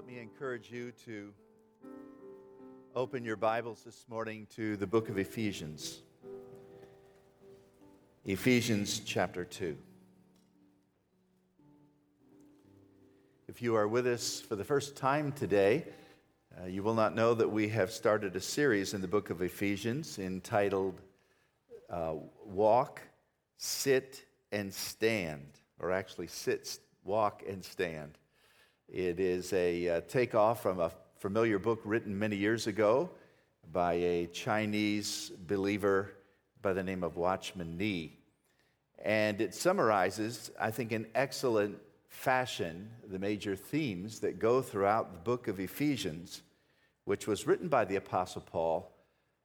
let me encourage you to open your Bibles this morning to the book of Ephesians. Ephesians chapter 2. If you are with us for the first time today, uh, you will not know that we have started a series in the book of Ephesians entitled uh, Walk, Sit, and Stand, or actually, Sit, Walk, and Stand. It is a uh, takeoff from a familiar book written many years ago by a Chinese believer by the name of Watchman Nee. And it summarizes, I think, in excellent fashion, the major themes that go throughout the book of Ephesians, which was written by the Apostle Paul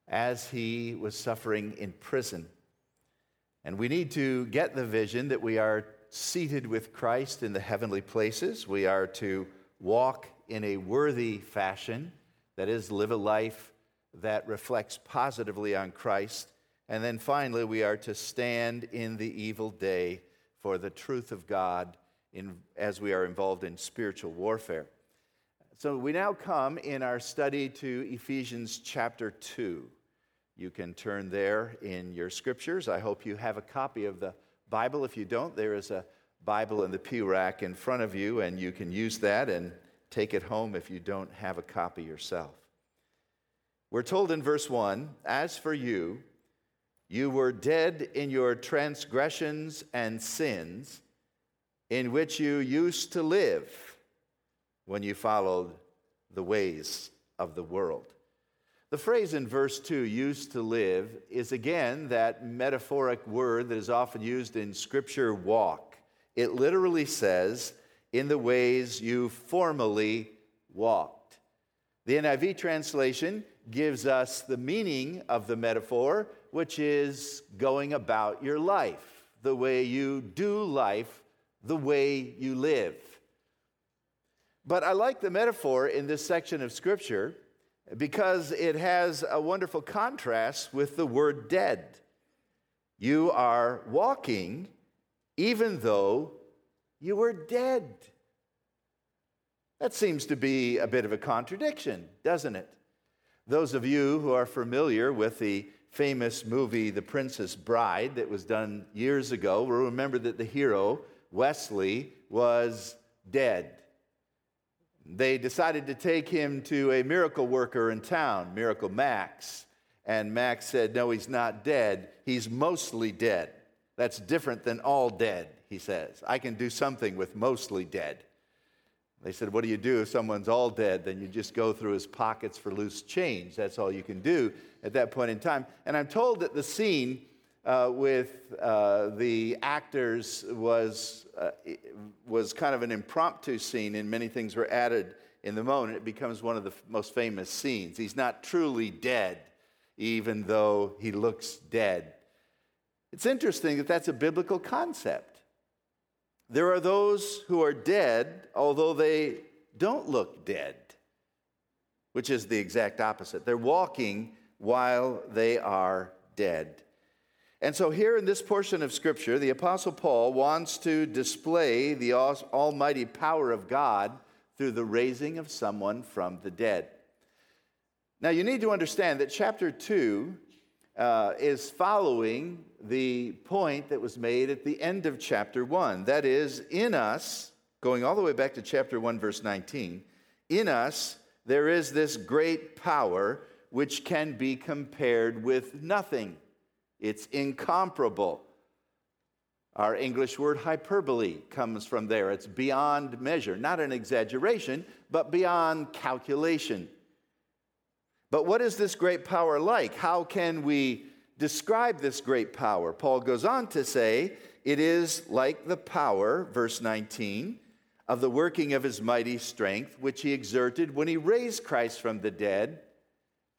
as he was suffering in prison. And we need to get the vision that we are seated with Christ in the heavenly places. We are to walk in a worthy fashion, that is, live a life that reflects positively on Christ. And then finally, we are to stand in the evil day for the truth of God in, as we are involved in spiritual warfare. So we now come in our study to Ephesians chapter 2. You can turn there in your scriptures. I hope you have a copy of the Bible. If you don't, there is a Bible in the pew rack in front of you, and you can use that and take it home if you don't have a copy yourself. We're told in verse 1 As for you, you were dead in your transgressions and sins, in which you used to live when you followed the ways of the world. The phrase in verse 2, used to live, is again that metaphoric word that is often used in Scripture, walk. It literally says, in the ways you formerly walked. The NIV translation gives us the meaning of the metaphor, which is going about your life, the way you do life, the way you live. But I like the metaphor in this section of Scripture because it has a wonderful contrast with the word dead. You are walking even though you were dead. That seems to be a bit of a contradiction, doesn't it? Those of you who are familiar with the famous movie The Princess Bride that was done years ago will remember that the hero, Westley, was dead. They decided to take him to a miracle worker in town, Miracle Max. And Max said, No, he's not dead. He's mostly dead. That's different than all dead, he says. I can do something with mostly dead. They said, What do you do if someone's all dead? Then you just go through his pockets for loose change. That's all you can do at that point in time. And I'm told that the scene uh, with uh, the actors was, uh, was kind of an impromptu scene, and many things were added in the moment. It becomes one of the f- most famous scenes. He's not truly dead, even though he looks dead. It's interesting that that's a biblical concept. There are those who are dead, although they don't look dead, which is the exact opposite. They're walking while they are dead. And so, here in this portion of Scripture, the Apostle Paul wants to display the almighty power of God through the raising of someone from the dead. Now, you need to understand that chapter 2 uh, is following the point that was made at the end of chapter 1. That is, in us, going all the way back to chapter 1, verse 19, in us there is this great power which can be compared with nothing. It's incomparable. Our English word hyperbole comes from there. It's beyond measure, not an exaggeration, but beyond calculation. But what is this great power like? How can we describe this great power? Paul goes on to say, it is like the power, verse 19, of the working of his mighty strength, which he exerted when he raised Christ from the dead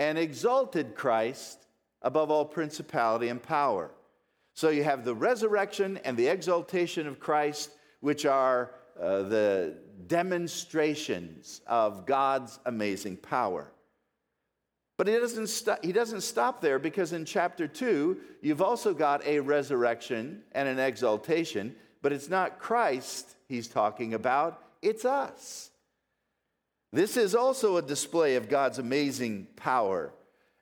and exalted Christ above all principality and power. So you have the resurrection and the exaltation of Christ, which are uh, the demonstrations of God's amazing power. But he doesn't, st- he doesn't stop there because in chapter 2, you've also got a resurrection and an exaltation, but it's not Christ he's talking about, it's us. This is also a display of God's amazing power.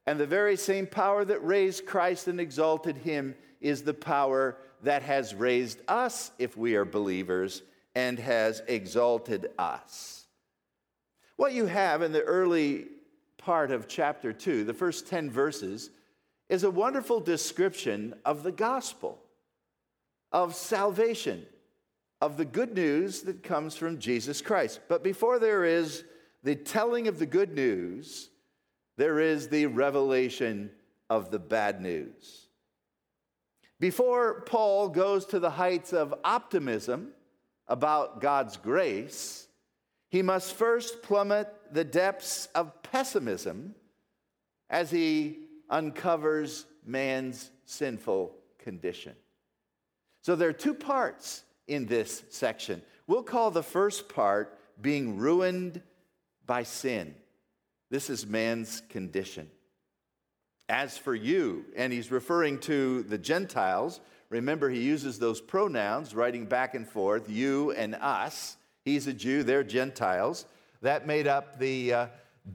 And the very same power that raised Christ and exalted him is the power that has raised us, if we are believers, and has exalted us. What you have in the early part of chapter 2, the first 10 verses, is a wonderful description of the gospel, of salvation, of the good news that comes from Jesus Christ. But before there is the telling of the good news, there is the revelation of the bad news. Before Paul goes to the heights of optimism about God's grace, he must first plummet the depths of pessimism as he uncovers man's sinful condition. So there are two parts in this section. We'll call the first part being ruined by sin. This is man's condition. As for you, and he's referring to the Gentiles, remember he uses those pronouns, writing back and forth, you and us. He's a Jew, they're Gentiles. That made up the uh,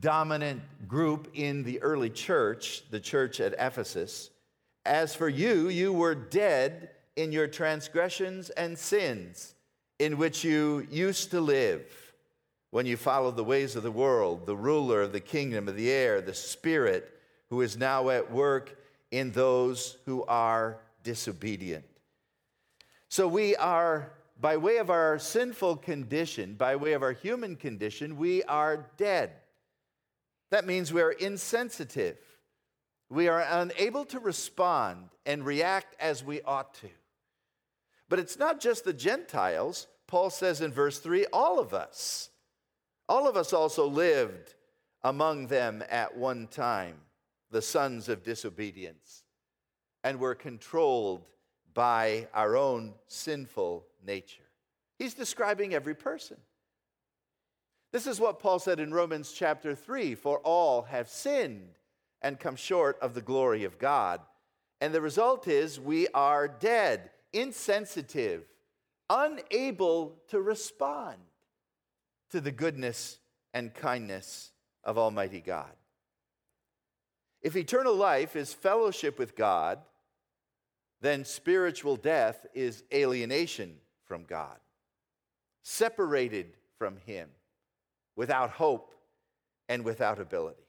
dominant group in the early church, the church at Ephesus. As for you, you were dead in your transgressions and sins, in which you used to live when you follow the ways of the world, the ruler of the kingdom of the air, the Spirit who is now at work in those who are disobedient. So we are, by way of our sinful condition, by way of our human condition, we are dead. That means we are insensitive. We are unable to respond and react as we ought to. But it's not just the Gentiles. Paul says in verse 3 all of us. All of us also lived among them at one time, the sons of disobedience, and were controlled by our own sinful nature. He's describing every person. This is what Paul said in Romans chapter 3 For all have sinned and come short of the glory of God. And the result is we are dead, insensitive, unable to respond to the goodness and kindness of Almighty God. If eternal life is fellowship with God, then spiritual death is alienation from God, separated from Him without hope and without ability.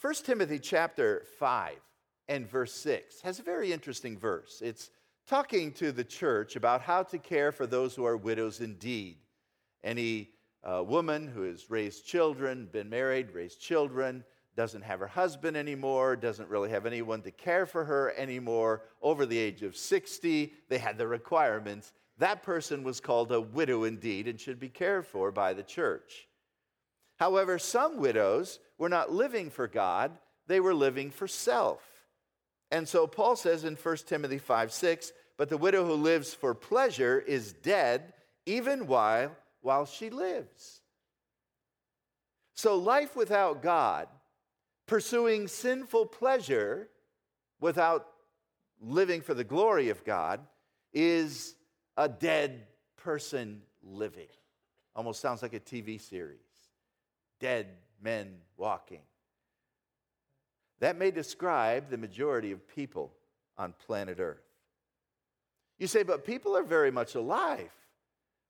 1 Timothy chapter 5 and verse 6 has a very interesting verse. It's talking to the church about how to care for those who are widows indeed. Any uh, woman who has raised children, been married, raised children, doesn't have her husband anymore, doesn't really have anyone to care for her anymore, over the age of 60, they had the requirements that person was called a widow indeed and should be cared for by the church. However, some widows were not living for God, they were living for self. And so Paul says in 1 Timothy 5 6, but the widow who lives for pleasure is dead even while, while she lives. So, life without God, pursuing sinful pleasure without living for the glory of God, is a dead person living. Almost sounds like a TV series. Dead men walking. That may describe the majority of people on planet Earth. You say, but people are very much alive.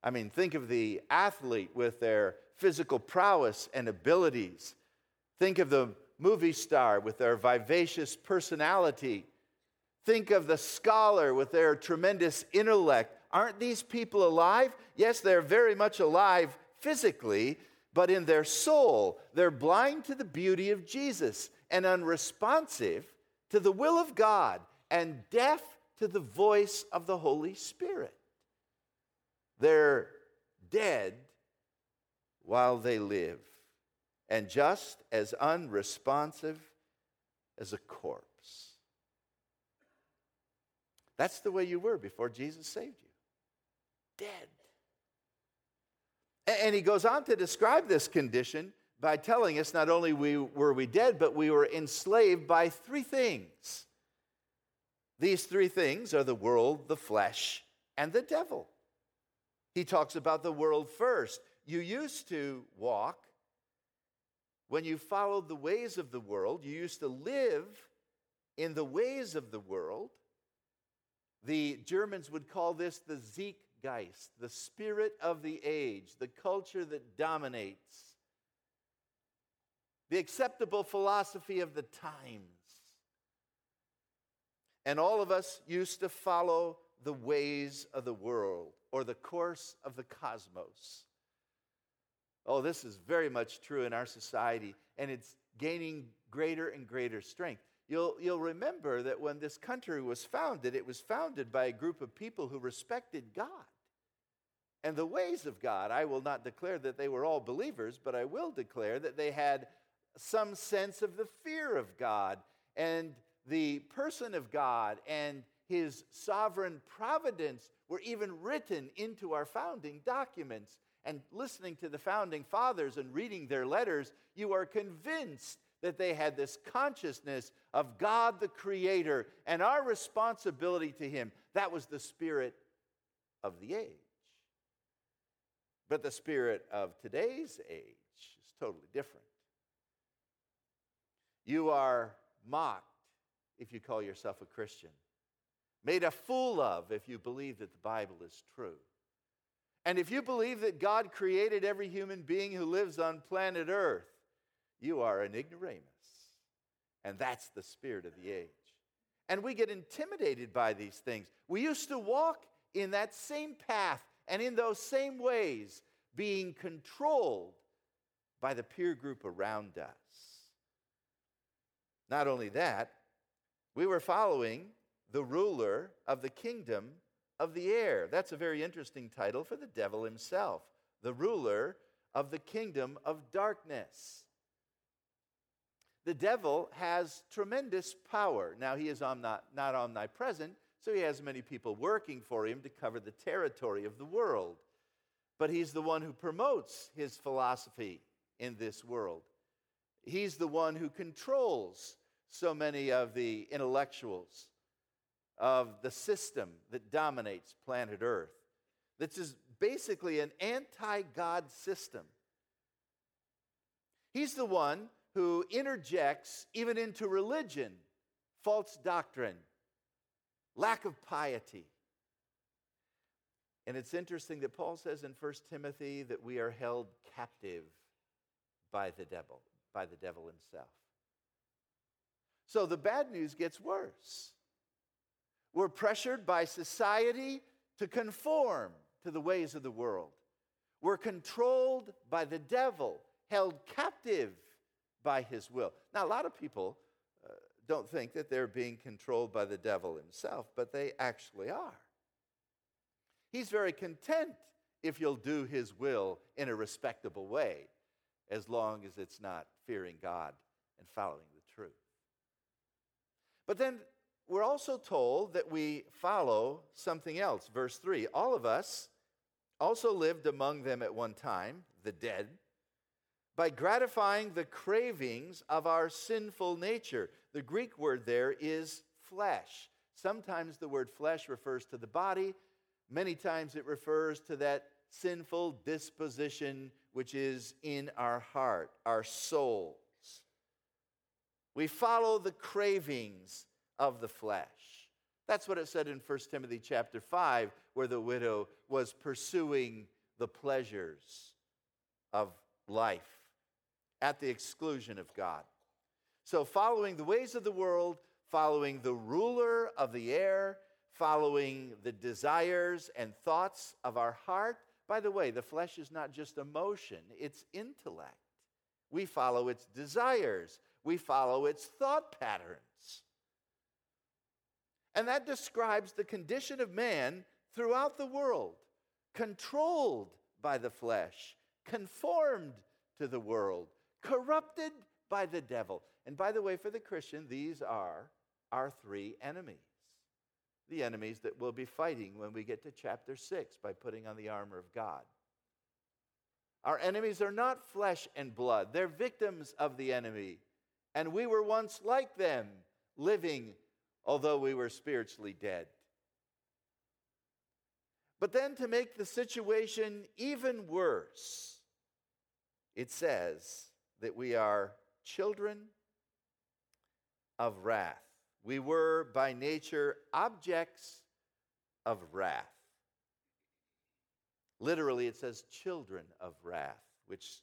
I mean, think of the athlete with their physical prowess and abilities. Think of the movie star with their vivacious personality. Think of the scholar with their tremendous intellect Aren't these people alive? Yes, they're very much alive physically, but in their soul, they're blind to the beauty of Jesus and unresponsive to the will of God and deaf to the voice of the Holy Spirit. They're dead while they live and just as unresponsive as a corpse. That's the way you were before Jesus saved you dead. And he goes on to describe this condition by telling us not only we, were we dead, but we were enslaved by three things. These three things are the world, the flesh, and the devil. He talks about the world first. you used to walk when you followed the ways of the world, you used to live in the ways of the world. The Germans would call this the Zeitgeist, the spirit of the age, the culture that dominates, the acceptable philosophy of the times. And all of us used to follow the ways of the world or the course of the cosmos. Oh, this is very much true in our society, and it's gaining greater and greater strength. You'll, you'll remember that when this country was founded, it was founded by a group of people who respected God and the ways of God. I will not declare that they were all believers, but I will declare that they had some sense of the fear of God and the person of God and his sovereign providence were even written into our founding documents and listening to the founding fathers and reading their letters, you are convinced that they had this consciousness of God the Creator and our responsibility to Him. That was the spirit of the age. But the spirit of today's age is totally different. You are mocked if you call yourself a Christian, made a fool of if you believe that the Bible is true. And if you believe that God created every human being who lives on planet Earth, you are an ignoramus. And that's the spirit of the age. And we get intimidated by these things. We used to walk in that same path and in those same ways, being controlled by the peer group around us. Not only that, we were following the ruler of the kingdom of the air. That's a very interesting title for the devil himself, the ruler of the kingdom of darkness. The devil has tremendous power. Now, he is not, omnipresent, so he has many people working for him to cover the territory of the world. But he's the one who promotes his philosophy in this world. He's the one who controls so many of the intellectuals of the system that dominates planet Earth. This is basically an anti God system. He's the one who interjects, even into religion, false doctrine, lack of piety. And it's interesting that Paul says in 1 Timothy that we are held captive by the devil, by the devil himself. So the bad news gets worse. We're pressured by society to conform to the ways of the world. We're controlled by the devil, held captive by his will. Now, a lot of people uh, don't think that they're being controlled by the devil himself, but they actually are. He's very content if you'll do his will in a respectable way, as long as it's not fearing God and following the truth. But then we're also told that we follow something else. Verse 3 All of us also lived among them at one time, the dead, by gratifying the cravings of our sinful nature. The Greek word there is flesh. Sometimes the word flesh refers to the body, many times it refers to that sinful disposition which is in our heart, our souls. We follow the cravings of the flesh. That's what it said in 1 Timothy chapter 5, where the widow was pursuing the pleasures of life at the exclusion of God. So, following the ways of the world, following the ruler of the air, following the desires and thoughts of our heart. By the way, the flesh is not just emotion, it's intellect. We follow its desires, we follow its thought patterns. And that describes the condition of man throughout the world, controlled by the flesh, conformed to the world, corrupted by the devil. And by the way, for the Christian, these are our three enemies. The enemies that we'll be fighting when we get to chapter 6 by putting on the armor of God. Our enemies are not flesh and blood, they're victims of the enemy. And we were once like them, living although we were spiritually dead. But then to make the situation even worse, it says that we are children of wrath. We were by nature objects of wrath. Literally, it says children of wrath, which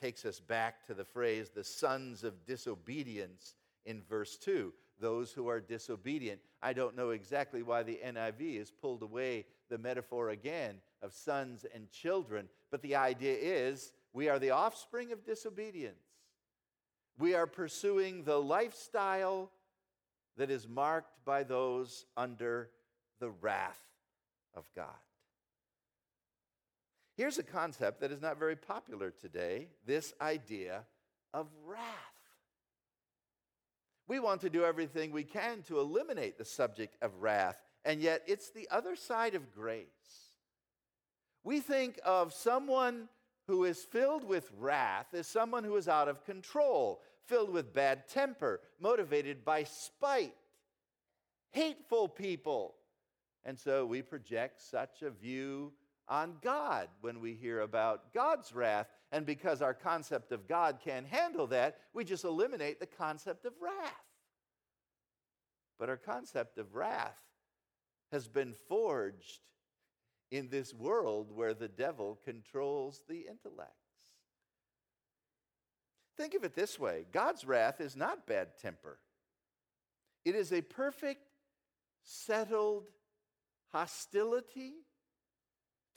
takes us back to the phrase the sons of disobedience in verse 2 those who are disobedient. I don't know exactly why the NIV has pulled away the metaphor again of sons and children, but the idea is we are the offspring of disobedience. We are pursuing the lifestyle that is marked by those under the wrath of God. Here's a concept that is not very popular today this idea of wrath. We want to do everything we can to eliminate the subject of wrath, and yet it's the other side of grace. We think of someone who is filled with wrath as someone who is out of control, filled with bad temper, motivated by spite, hateful people. And so we project such a view on God when we hear about God's wrath. And because our concept of God can't handle that, we just eliminate the concept of wrath. But our concept of wrath has been forged in this world where the devil controls the intellects. Think of it this way God's wrath is not bad temper, it is a perfect, settled hostility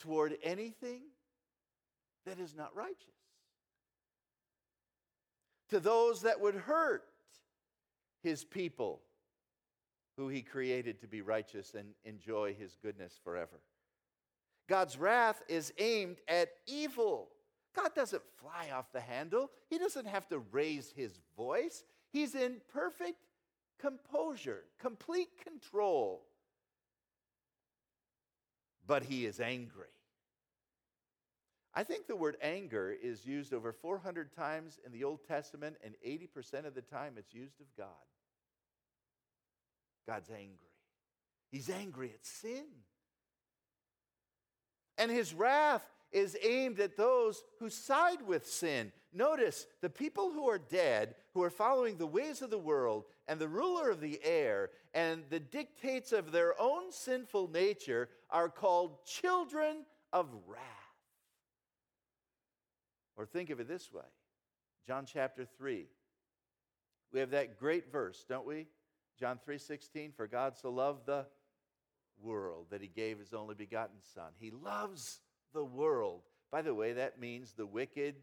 toward anything that is not righteous. To those that would hurt his people, who he created to be righteous and enjoy his goodness forever. God's wrath is aimed at evil. God doesn't fly off the handle, he doesn't have to raise his voice. He's in perfect composure, complete control but he is angry. I think the word anger is used over 400 times in the Old Testament, and 80% of the time it's used of God. God's angry. He's angry at sin. And his wrath is aimed at those who side with sin. Notice the people who are dead, who are following the ways of the world and the ruler of the air and the dictates of their own sinful nature, are called children of wrath. Or think of it this way John chapter 3. We have that great verse, don't we? John 3:16 for God so loved the world that he gave his only begotten son. He loves the world. By the way, that means the wicked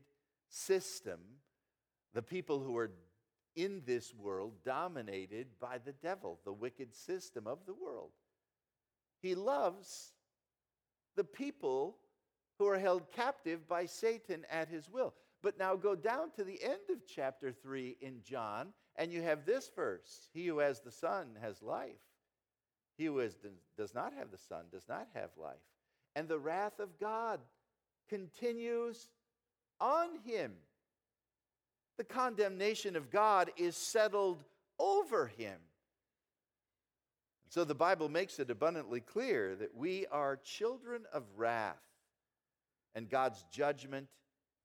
system, the people who are in this world dominated by the devil, the wicked system of the world. He loves the people who are held captive by Satan at his will. But now go down to the end of chapter 3 in John, and you have this verse He who has the Son has life. He who is, does not have the Son does not have life and the wrath of God continues on him. The condemnation of God is settled over him. So the Bible makes it abundantly clear that we are children of wrath and God's judgment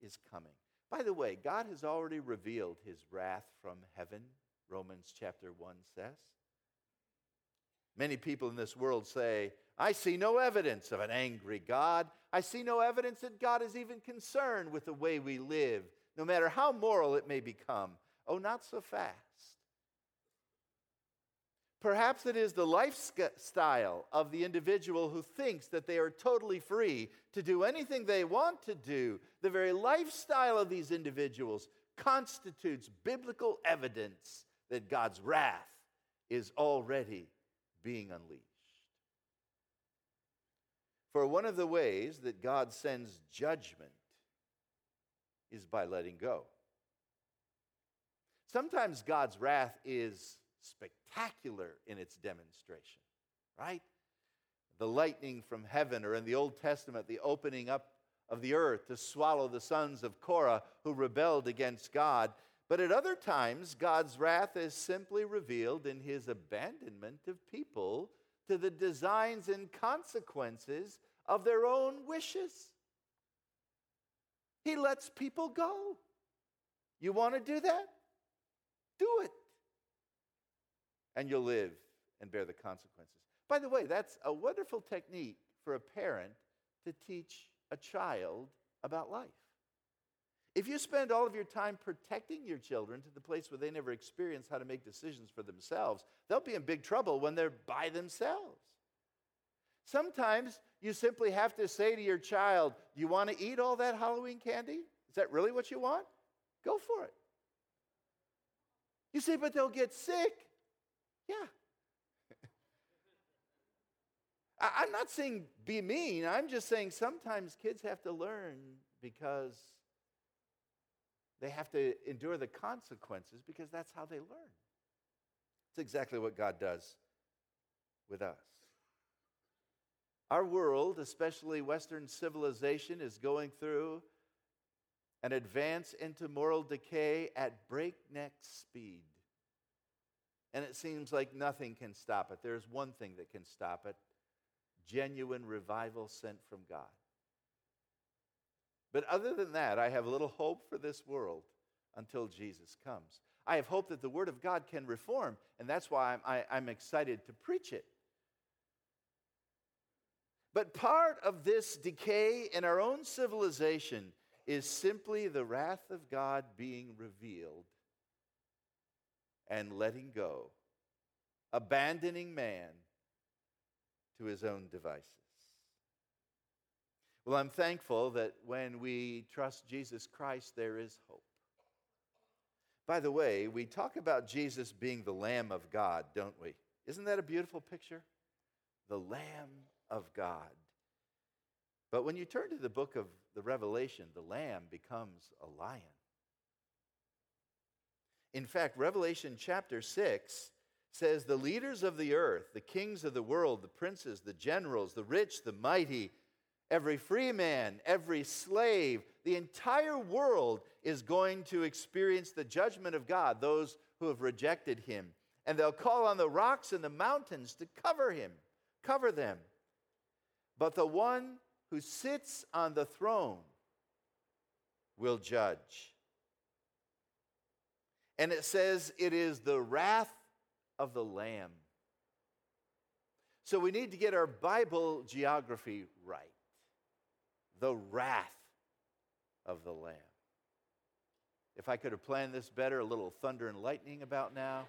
is coming. By the way, God has already revealed his wrath from heaven, Romans chapter 1 says. Many people in this world say, I see no evidence of an angry God. I see no evidence that God is even concerned with the way we live, no matter how moral it may become. Oh, not so fast. Perhaps it is the lifestyle of the individual who thinks that they are totally free to do anything they want to do. The very lifestyle of these individuals constitutes biblical evidence that God's wrath is already being unleashed. For one of the ways that God sends judgment is by letting go. Sometimes God's wrath is spectacular in its demonstration, right? The lightning from heaven, or in the Old Testament, the opening up of the earth to swallow the sons of Korah who rebelled against God. But at other times, God's wrath is simply revealed in his abandonment of people to the designs and consequences of their own wishes. He lets people go. You want to do that? Do it. And you'll live and bear the consequences. By the way, that's a wonderful technique for a parent to teach a child about life. If you spend all of your time protecting your children to the place where they never experience how to make decisions for themselves, they'll be in big trouble when they're by themselves. Sometimes you simply have to say to your child, Do you want to eat all that Halloween candy? Is that really what you want? Go for it. You say, But they'll get sick. Yeah. I'm not saying be mean. I'm just saying sometimes kids have to learn because they have to endure the consequences because that's how they learn. It's exactly what God does with us. Our world, especially Western civilization, is going through an advance into moral decay at breakneck speed. And it seems like nothing can stop it. There's one thing that can stop it genuine revival sent from God. But other than that, I have little hope for this world until Jesus comes. I have hope that the Word of God can reform, and that's why I'm, I, am excited to preach it. But part of this decay in our own civilization is simply the wrath of God being revealed and letting go, abandoning man to his own devices. Well, I'm thankful that when we trust Jesus Christ, there is hope. By the way, we talk about Jesus being the Lamb of God, don't we? Isn't that a beautiful picture? The Lamb of God. But when you turn to the book of the Revelation, the lamb becomes a lion. In fact, Revelation chapter 6 says the leaders of the earth, the kings of the world, the princes, the generals, the rich, the mighty, every free man, every slave, the entire world is going to experience the judgment of God, those who have rejected him. And they'll call on the rocks and the mountains to cover him, cover them. But the one who sits on the throne will judge. And it says it is the wrath of the Lamb. So we need to get our Bible geography right. The wrath of the Lamb. If I could have planned this better, a little thunder and lightning about now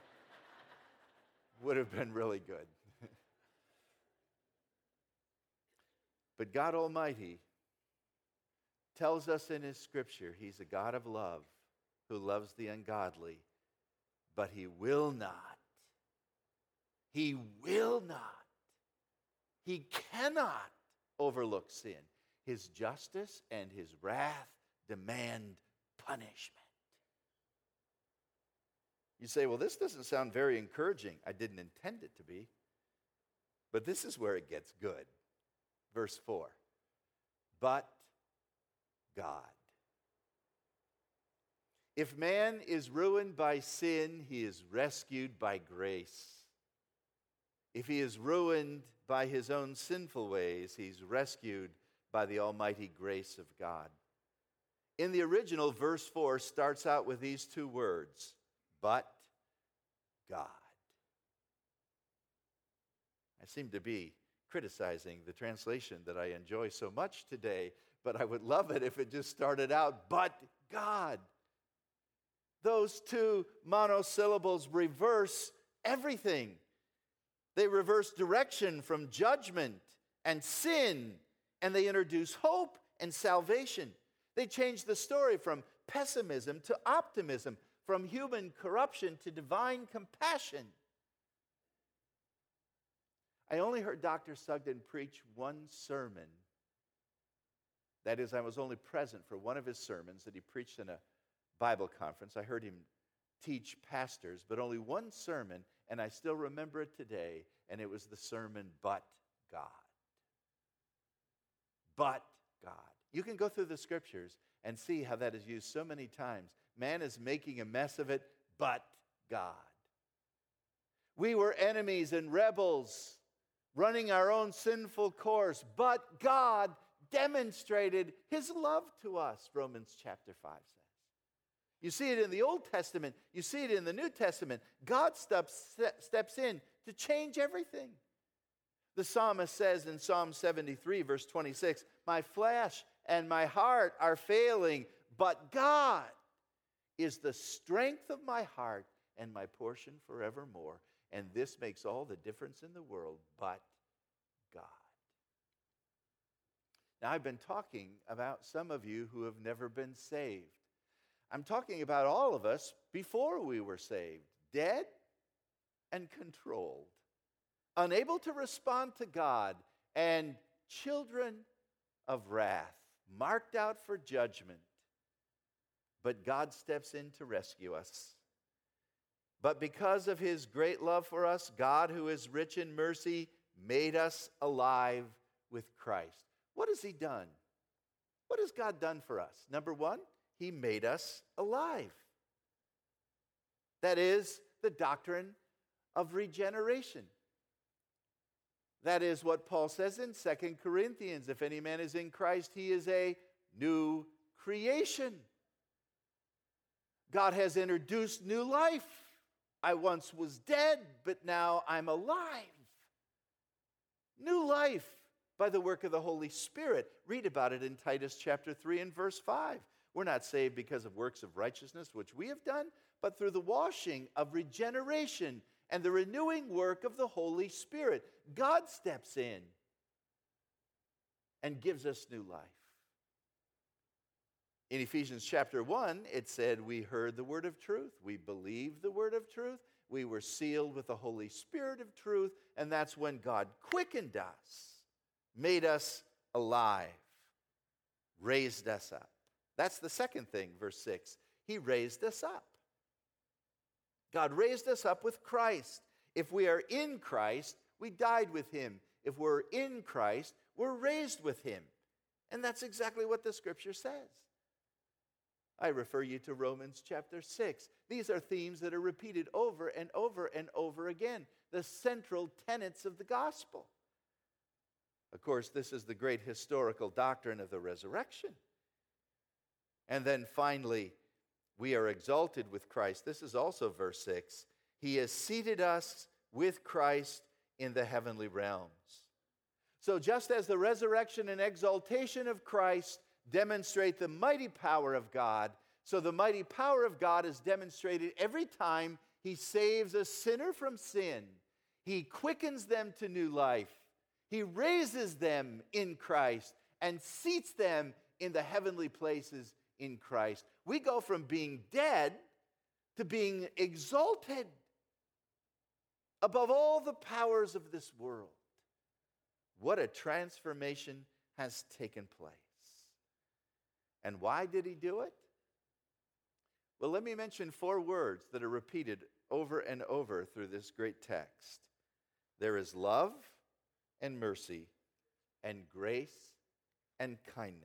would have been really good. But God Almighty tells us in His scripture He's a God of love who loves the ungodly, but He will not. He will not. He cannot overlook sin. His justice and His wrath demand punishment. You say, well, this doesn't sound very encouraging. I didn't intend it to be. But this is where it gets good verse 4. But God. If man is ruined by sin, he is rescued by grace. If he is ruined by his own sinful ways, he's rescued by the almighty grace of God. In the original, verse 4 starts out with these two words, but God. I seem to be criticizing the translation that I enjoy so much today, but I would love it if it just started out, but God. Those two monosyllables reverse everything. They reverse direction from judgment and sin, and they introduce hope and salvation. They change the story from pessimism to optimism, from human corruption to divine compassion. I only heard Dr. Sugden preach one sermon. That is, I was only present for one of his sermons that he preached in a Bible conference. I heard him teach pastors, but only one sermon, and I still remember it today, and it was the sermon, But God. But God. You can go through the scriptures and see how that is used so many times. Man is making a mess of it, but God. We were enemies and rebels running our own sinful course, but God demonstrated his love to us, Romans chapter 5 says. You see it in the Old Testament, you see it in the New Testament. God steps, steps in to change everything. The psalmist says in Psalm 73, verse 26, My flesh and my heart are failing, but God is the strength of my heart and my portion forevermore. And this makes all the difference in the world, but God. Now, I've been talking about some of you who have never been saved. I'm talking about all of us before we were saved, dead and controlled, unable to respond to God, and children of wrath, marked out for judgment. But God steps in to rescue us. But because of his great love for us, God, who is rich in mercy, made us alive with Christ. What has he done? What has God done for us? Number one, he made us alive. That is the doctrine of regeneration. That is what Paul says in Second Corinthians. If any man is in Christ, he is a new creation. God has introduced new life. I once was dead, but now I'm alive. New life by the work of the Holy Spirit. Read about it in Titus chapter 3 and verse 5. We're not saved because of works of righteousness, which we have done, but through the washing of regeneration and the renewing work of the Holy Spirit. God steps in and gives us new life. In Ephesians chapter 1, it said, We heard the word of truth, we believed the word of truth, we were sealed with the Holy Spirit of truth, and that's when God quickened us, made us alive, raised us up. That's the second thing, verse 6. He raised us up. God raised us up with Christ. If we are in Christ, we died with him. If we're in Christ, we're raised with him. And that's exactly what the scripture says. I refer you to Romans chapter 6. These are themes that are repeated over and over and over again, the central tenets of the gospel. Of course, this is the great historical doctrine of the resurrection. And then finally, we are exalted with Christ. This is also verse 6. He has seated us with Christ in the heavenly realms. So, just as the resurrection and exaltation of Christ demonstrate the mighty power of God. So the mighty power of God is demonstrated every time He saves a sinner from sin. He quickens them to new life. He raises them in Christ and seats them in the heavenly places in Christ. We go from being dead to being exalted above all the powers of this world. What a transformation has taken place. And why did he do it? Well, let me mention four words that are repeated over and over through this great text there is love and mercy, and grace and kindness.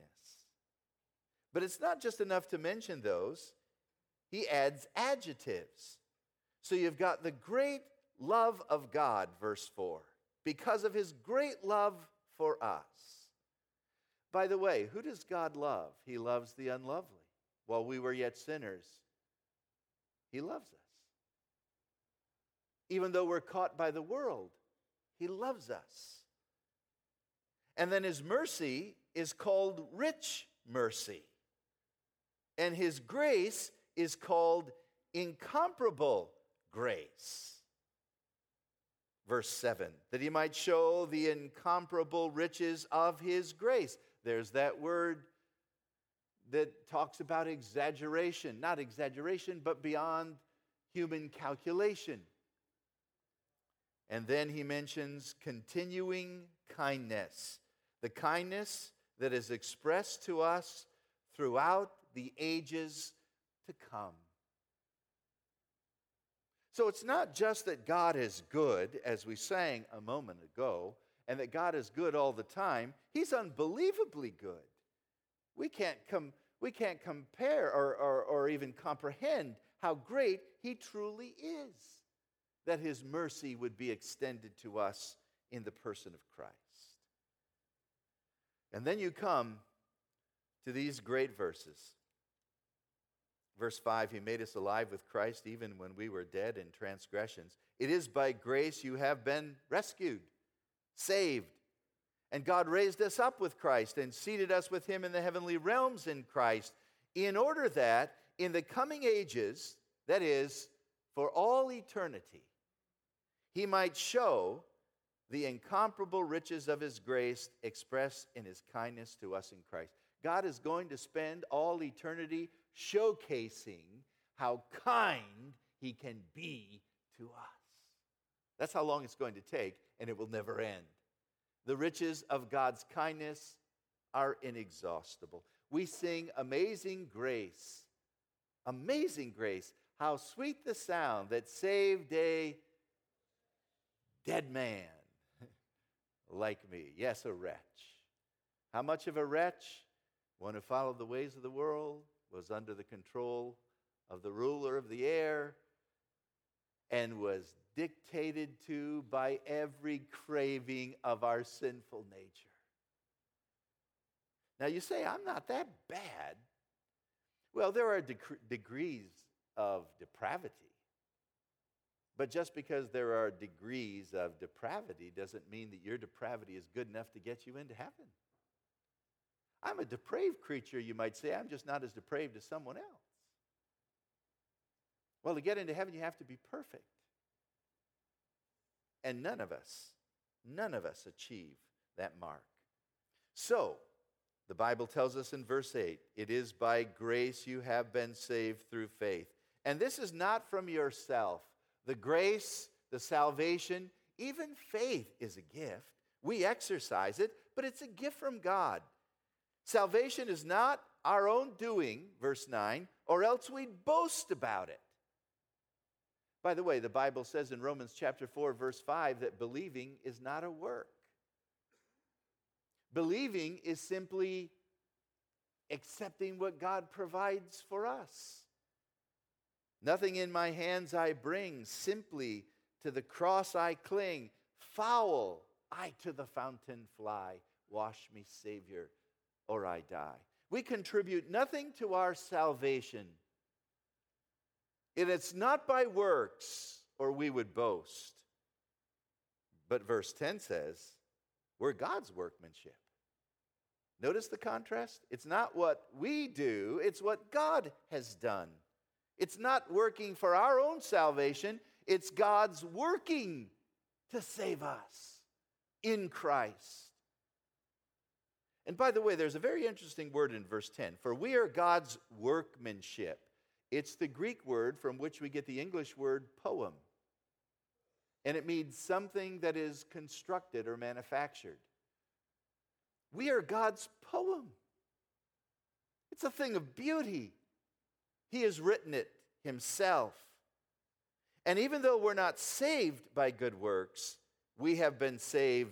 But it's not just enough to mention those, he adds adjectives. So you've got the great love of God, verse 4, because of his great love for us. By the way, who does God love? He loves the unlovely. While we were yet sinners, He loves us. Even though we're caught by the world, He loves us. And then His mercy is called rich mercy. And His grace is called incomparable grace. Verse 7 that He might show the incomparable riches of His grace. There's that word that talks about exaggeration, not exaggeration, but beyond human calculation. And then he mentions continuing kindness, the kindness that is expressed to us throughout the ages to come. So it's not just that God is good, as we sang a moment ago, and that God is good all the time, He's unbelievably good. We can't, com- we can't compare or, or, or even comprehend how great He truly is, that His mercy would be extended to us in the person of Christ. And then you come to these great verses. Verse 5 He made us alive with Christ even when we were dead in transgressions. It is by grace you have been rescued, saved. And God raised us up with Christ and seated us with him in the heavenly realms in Christ, in order that in the coming ages, that is, for all eternity, he might show the incomparable riches of his grace expressed in his kindness to us in Christ. God is going to spend all eternity showcasing how kind he can be to us. That's how long it's going to take, and it will never end. The riches of God's kindness are inexhaustible. We sing Amazing Grace. Amazing Grace. How sweet the sound that saved a dead man like me. Yes, a wretch. How much of a wretch? One who followed the ways of the world, was under the control of the ruler of the air, and was dictated to by every craving of our sinful nature. Now you say, I'm not that bad. Well, there are dec- degrees of depravity. But just because there are degrees of depravity doesn't mean that your depravity is good enough to get you into heaven. I'm a depraved creature, you might say. I'm just not as depraved as someone else. Well, to get into heaven, you have to be perfect. And none of us, none of us achieve that mark. So, the Bible tells us in verse 8 it is by grace you have been saved through faith. And this is not from yourself. The grace, the salvation, even faith is a gift. We exercise it, but it's a gift from God. Salvation is not our own doing, verse 9, or else we'd boast about it. By the way, the Bible says in Romans chapter 4, verse 5, that believing is not a work. Believing is simply accepting what God provides for us. Nothing in my hands I bring, simply to the cross I cling. Foul, I to the fountain fly. Wash me, Savior, or I die. We contribute nothing to our salvation. And it's not by works, or we would boast. But verse 10 says, we're God's workmanship. Notice the contrast? It's not what we do, it's what God has done. It's not working for our own salvation, it's God's working to save us in Christ. And by the way, there's a very interesting word in verse 10 for we are God's workmanship. It's the Greek word from which we get the English word poem. And it means something that is constructed or manufactured. We are God's poem. It's a thing of beauty. He has written it himself. And even though we're not saved by good works, we have been saved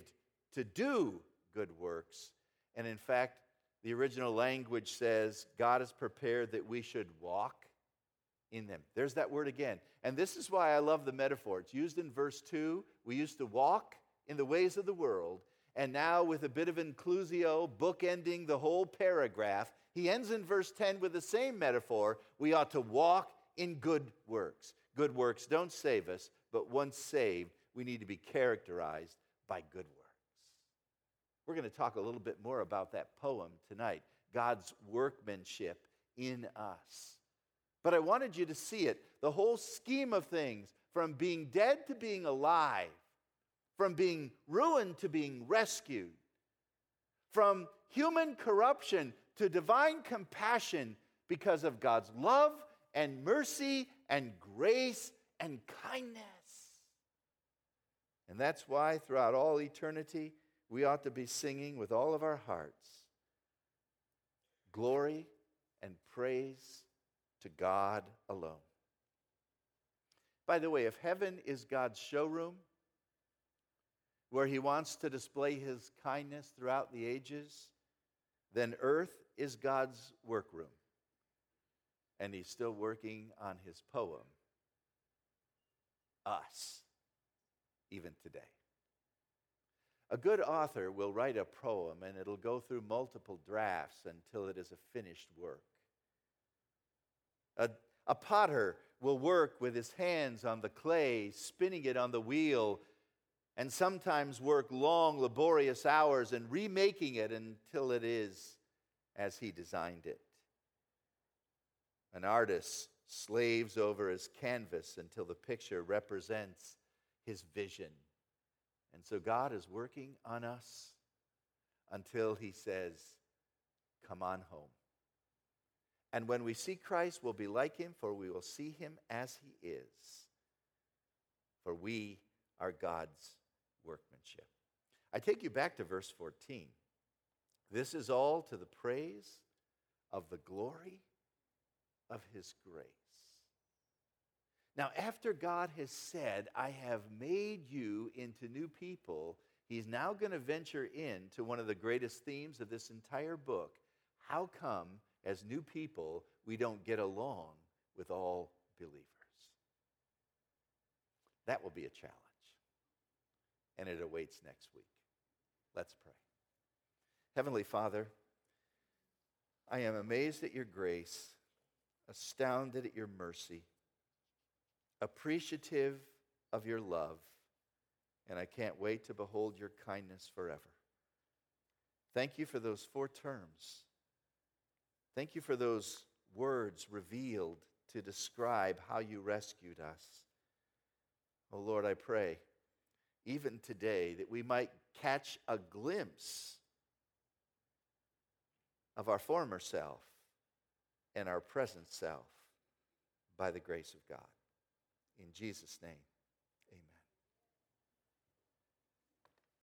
to do good works and in fact, the original language says God has prepared that we should walk in them. There's that word again. And this is why I love the metaphor. It's used in verse 2. We used to walk in the ways of the world. And now, with a bit of inclusio, bookending the whole paragraph, he ends in verse 10 with the same metaphor. We ought to walk in good works. Good works don't save us, but once saved, we need to be characterized by good works. We're going to talk a little bit more about that poem tonight God's workmanship in us. But I wanted you to see it the whole scheme of things from being dead to being alive, from being ruined to being rescued, from human corruption to divine compassion because of God's love and mercy and grace and kindness. And that's why throughout all eternity, we ought to be singing with all of our hearts glory and praise to God alone. By the way, if heaven is God's showroom, where he wants to display his kindness throughout the ages, then earth is God's workroom. And he's still working on his poem, us, even today. A good author will write a poem and it'll go through multiple drafts until it is a finished work. A, a potter will work with his hands on the clay, spinning it on the wheel, and sometimes work long, laborious hours and remaking it until it is as he designed it. An artist slaves over his canvas until the picture represents his vision. And so God is working on us until he says, Come on home. And when we see Christ, we'll be like him, for we will see him as he is. For we are God's workmanship. I take you back to verse 14. This is all to the praise of the glory of his grace. Now, after God has said, I have made you into new people, he's now going to venture into one of the greatest themes of this entire book. How come, as new people, we don't get along with all believers? That will be a challenge. And it awaits next week. Let's pray. Heavenly Father, I am amazed at your grace, astounded at your mercy appreciative of your love, and I can't wait to behold your kindness forever. Thank you for those four terms. Thank you for those words revealed to describe how you rescued us. Oh Lord, I pray, even today, that we might catch a glimpse of our former self and our present self by the grace of God. In Jesus' name.